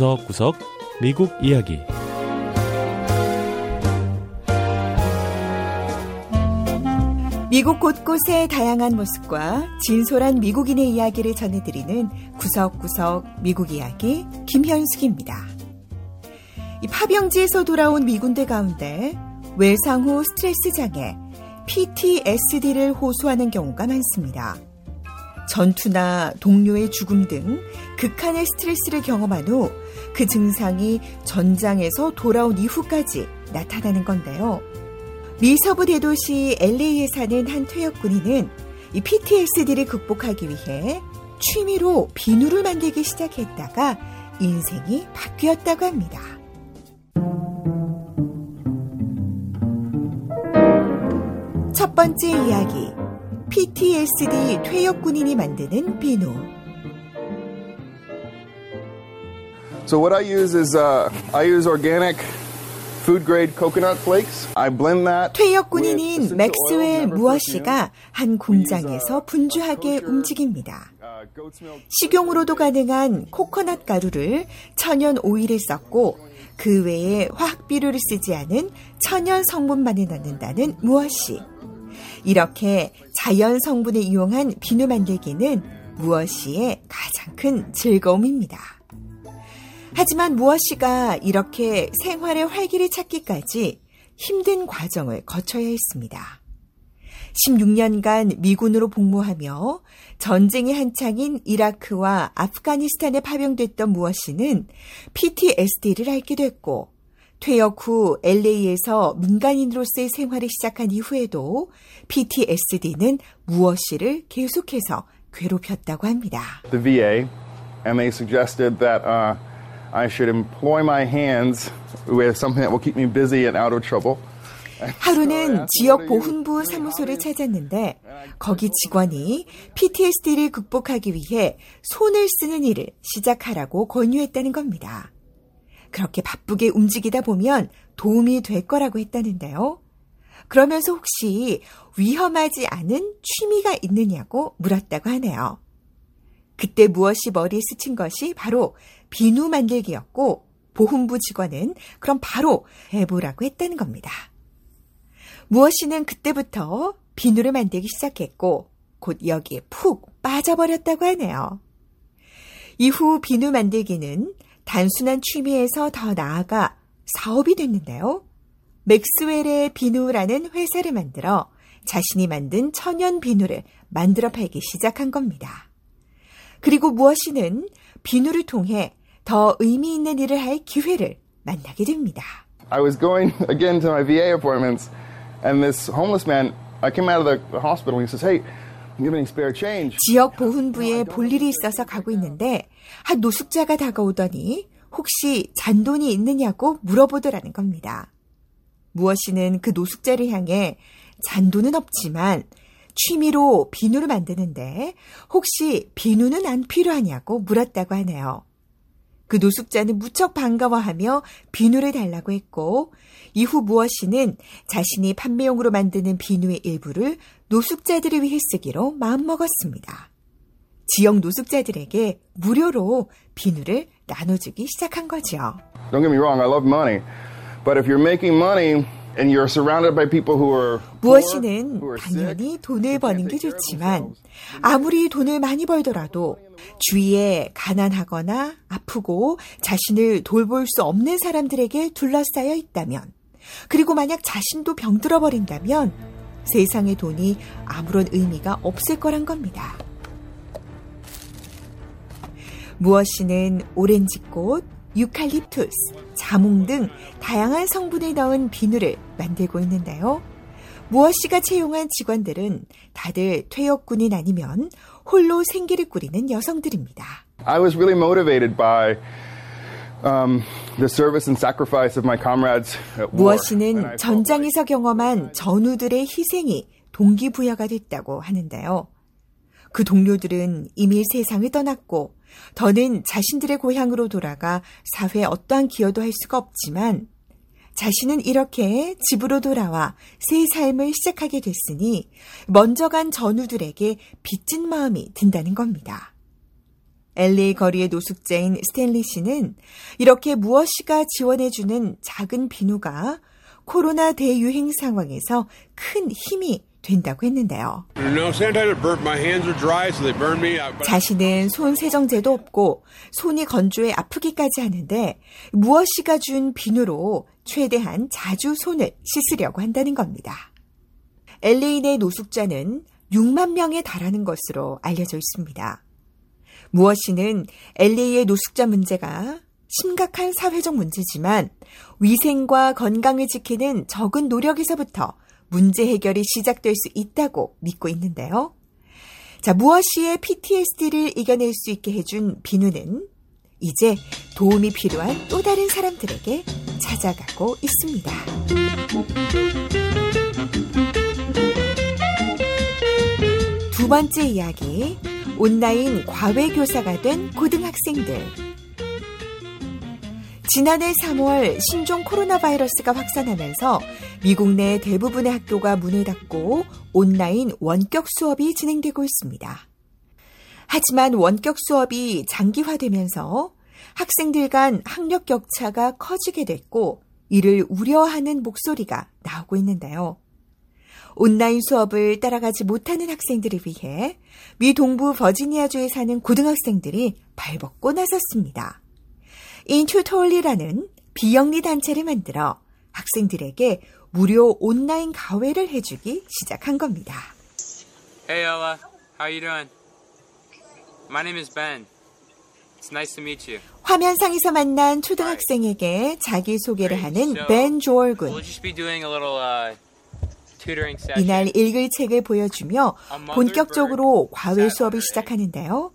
구석구석 미국 이야기 미국 곳곳의 다양한 모습과 진솔한 미국인의 이야기를 전해드리는 구석구석 미국 이야기 김현숙입니다. 이 파병지에서 돌아온 미군대 가운데 외상 후 스트레스 장애 PTSD를 호소하는 경우가 많습니다. 전투나 동료의 죽음 등 극한의 스트레스를 경험한 후 그 증상이 전장에서 돌아온 이후까지 나타나는 건데요. 미 서부 대도시 LA에 사는 한 퇴역 군인은 이 PTSD를 극복하기 위해 취미로 비누를 만들기 시작했다가 인생이 바뀌었다고 합니다. 첫 번째 이야기. PTSD 퇴역 군인이 만드는 비누. So what I use is uh, I use organic food grade coconut flakes. I blend that. 퇴역 군인인 맥스웰 oils, never 무어 perfume. 씨가 한 공장에서 분주하게 움직입니다. Uh. 식용으로도 가능한 코코넛 가루를 천연 오일에 썼고 그 외에 화학 비료를 쓰지 않은 천연 성분만을 넣는다는 무어 씨. 이렇게 자연 성분을 이용한 비누 만들기는 무어 씨의 가장 큰 즐거움입니다. 하지만 무어 씨가 이렇게 생활의 활기를 찾기까지 힘든 과정을 거쳐야 했습니다. 16년간 미군으로 복무하며 전쟁이 한창인 이라크와 아프가니스탄에 파병됐던 무어 씨는 PTSD를 앓게 됐고 퇴역 후 LA에서 민간인으로서의 생활을 시작한 이후에도 PTSD는 무어 씨를 계속해서 괴롭혔다고 합니다. The VA, and they suggested that uh, I should employ my hands with something that will keep me busy and out of trouble. 하루는 지역 보훈부 사무소를 찾았는데 거기 직원이 PTSD를 극복하기 위해 손을 쓰는 일을 시작하라고 권유했다는 겁니다. 그렇게 바쁘게 움직이다 보면 도움이 될 거라고 했다는데요. 그러면서 혹시 위험하지 않은 취미가 있느냐고 물었다고 하네요. 그때 무엇이 머리에 스친 것이 바로 비누 만들기였고 보훈부 직원은 그럼 바로 해보라고 했다는 겁니다. 무엇이는 그때부터 비누를 만들기 시작했고 곧 여기에 푹 빠져버렸다고 하네요. 이후 비누 만들기는 단순한 취미에서 더 나아가 사업이 됐는데요. 맥스웰의 비누라는 회사를 만들어 자신이 만든 천연 비누를 만들어 팔기 시작한 겁니다. 그리고 무엇이는 비누를 통해 더 의미 있는 일을 할 기회를 만나게 됩니다. I was going again to my VA appointments, and this homeless man, I came out of the hospital, and he says, "Hey, you have any spare change?" 지역 보훈부에 볼 일이 있어서 가고 있는데 한 노숙자가 다가오더니 혹시 잔돈이 있느냐고 물어보더라는 겁니다. 무엇이는 그 노숙자를 향해 잔돈은 없지만 취미로 비누를 만드는데 혹시 비누는 안 필요하냐고 물었다고 하네요. 그 노숙자는 무척 반가워하며 비누를 달라고 했고 이후 무엇이는 자신이 판매용으로 만드는 비누의 일부를 노숙자들을 위해 쓰기로 마음먹었습니다. 지역 노숙자들에게 무료로 비누를 나눠주기 시작한 거죠. Don't get me wrong, I love money, but if you're making money and you're surrounded by people who are poor, 무엇이는 who are sick, 당연히 돈을 버는 게 좋지만 아무리 돈을 많이 벌더라도 주위에 가난하거나 아프고 자신을 돌볼 수 없는 사람들에게 둘러싸여 있다면 그리고 만약 자신도 병들어 버린다면 세상의 돈이 아무런 의미가 없을 거란 겁니다. 무엇이는 오렌지꽃, 유칼립투스, 자몽 등 다양한 성분을 넣은 비누를 만들고 있는데요. 무엇이가 채용한 직원들은 다들 퇴역군인 아니면 홀로 생계를 꾸리는 여성들입니다. I was really motivated by um, the service and sacrifice of my comrades at war. Like 전장에서 경험한 전우들의 희생이 동기부여가 됐다고 하는데요. 그 동료들은 이미 세상을 떠났고 더는 자신들의 고향으로 돌아가 사회에 어떠한 기여도 할 수가 없지만 자신은 이렇게 집으로 돌아와 새 삶을 시작하게 됐으니 먼저 간 전우들에게 빚진 마음이 든다는 겁니다. LA 거리의 노숙자인 스탠리 씨는 이렇게 무엇이가 지원해주는 작은 비누가 코로나 대유행 상황에서 큰 힘이 된다고 했는데요. 자신은 손 세정제도 없고 손이 건조해 아프기까지 하는데 무엇이가 준 비누로 최대한 자주 손을 씻으려고 한다는 겁니다. LA 내 노숙자는 6만 명에 달하는 것으로 알려져 있습니다. 무엇이는 LA의 노숙자 문제가 심각한 사회적 문제지만 위생과 건강을 지키는 적은 노력에서부터 문제 해결이 시작될 수 있다고 믿고 있는데요. 자, 무엇이의 PTSD를 이겨낼 수 있게 해준 비누는 이제 도움이 필요한 또 다른 사람들에게 찾아가고 있습니다. 두 번째 이야기. 온라인 과외교사가 된 고등학생들. 지난해 3월 신종 코로나 바이러스가 확산하면서 미국 내 대부분의 학교가 문을 닫고 온라인 원격 수업이 진행되고 있습니다. 하지만 원격 수업이 장기화되면서 학생들 간 학력 격차가 커지게 됐고 이를 우려하는 목소리가 나오고 있는데요. 온라인 수업을 따라가지 못하는 학생들을 위해 미 동부 버지니아주에 사는 고등학생들이 발벗고 나섰습니다. 인튜톨리라는 비영리 단체를 만들어 학생들에게 무료 온라인 가외를 해주기 시작한 겁니다. Hey Ella, how you doing? My name is Ben. It's nice to meet you. 화면상에서 만난 초등학생에게 자기 소개를 하는 벤 조얼 군. We'll just be doing a little uh, tutoring session. 이날 읽을 책을 보여주며 본격적으로 과외 수업을 시작하는데요.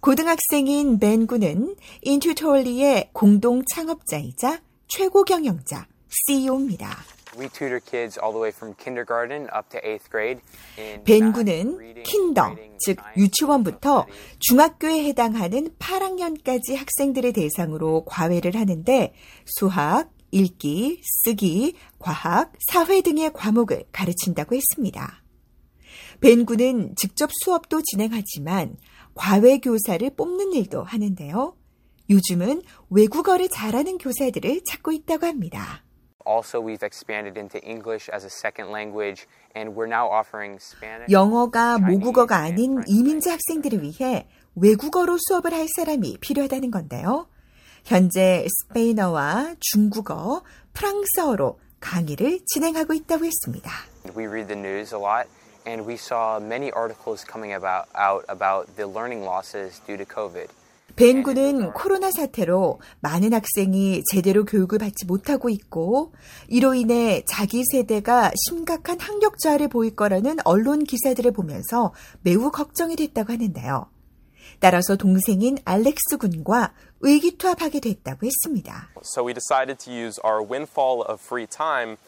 고등학생인 벤 군은 인튜토리의 공동 창업자이자 최고 경영자 CEO입니다. We tutor kids all the way from kindergarten up to 8th grade. in 벤 군은 킨더, 즉 유치원부터. 중학교에 해당하는 8학년까지 학생들을 대상으로 과외를 하는데 수학, 읽기, 쓰기, 과학, 사회 등의 과목을 가르친다고 했습니다. 벤 군은 직접 수업도 진행하지만 과외 교사를 뽑는 일도 하는데요. 요즘은 외국어를 잘하는 교사들을 찾고 있다고 합니다. Also, we've expanded into English as a second language, and we're now offering Spanish. 영어가 Chinese, 모국어가 and 아닌 French 이민자 학생들을 위해 외국어로 수업을 할 사람이 필요하다는 건데요. 현재 스페인어와 중국어, 프랑스어로 강의를 진행하고 있다고 했습니다. We read the news a lot, and we saw many articles coming about out about the learning losses due to COVID. 벤 군은 코로나 사태로 많은 학생이 제대로 교육을 받지 못하고 있고 이로 인해 자기 세대가 심각한 학력 저하를 보일 거라는 언론 기사들을 보면서 매우 걱정이 됐다고 하는데요. 따라서 동생인 알렉스 군과 의기투합하게 됐다고 했습니다. So we decided to use our windfall of free time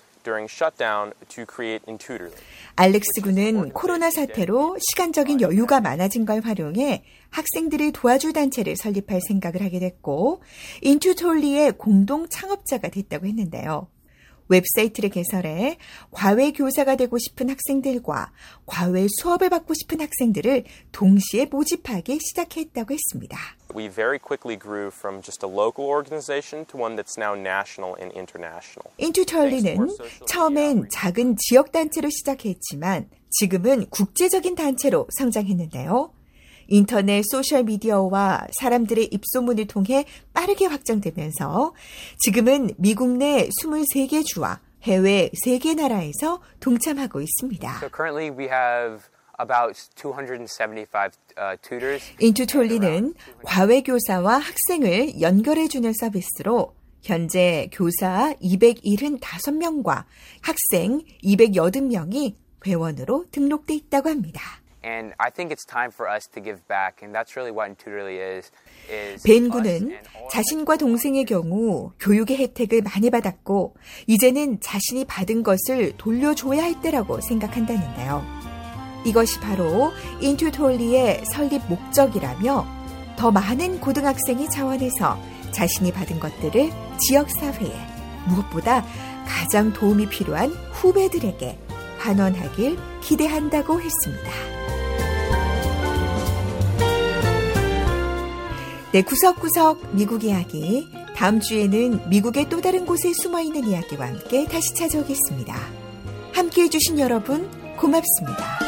알렉스 군은 코로나 사태로 시간적인 여유가 많아진 걸 활용해 학생들을 도와줄 단체를 설립할 생각을 하게 됐고 인투톨리의 공동 창업자가 됐다고 했는데요. 웹사이트를 개설해 과외 교사가 되고 싶은 학생들과 과외 수업을 받고 싶은 학생들을 동시에 모집하기 시작했다고 했습니다. We very quickly grew from just a local organization to one that's now national and international. 인투털리는 처음엔 작은 지역 단체로 시작했지만 지금은 국제적인 단체로 성장했는데요. 인터넷 소셜 미디어와 사람들의 입소문을 통해 빠르게 확장되면서 지금은 미국 내 23개 주와 해외 3개 나라에서 동참하고 있습니다. So currently, we have about 275 uh. 인투톨리는 과외 교사와 학생을 연결해주는 서비스로 현재 교사 275명과 학생 280명이 회원으로 등록돼 있다고 합니다. And I think it's time for us to give back, and that's really what Intutorly is. is 벤 군은 자신과 동생의 경우 교육의 혜택을 많이 받았고 이제는 자신이 받은 것을 돌려줘야 할 때라고 생각한다는데요. 이것이 바로 인투톨리의 설립 목적이라며 더 많은 고등학생이 자원해서 자신이 받은 것들을 지역사회에 무엇보다 가장 도움이 필요한 후배들에게 환원하길 기대한다고 했습니다. 네, 구석구석 미국 이야기. 다음 주에는 미국의 또 다른 곳에 숨어 있는 이야기와 함께 다시 찾아오겠습니다. 함께 해주신 여러분, 고맙습니다.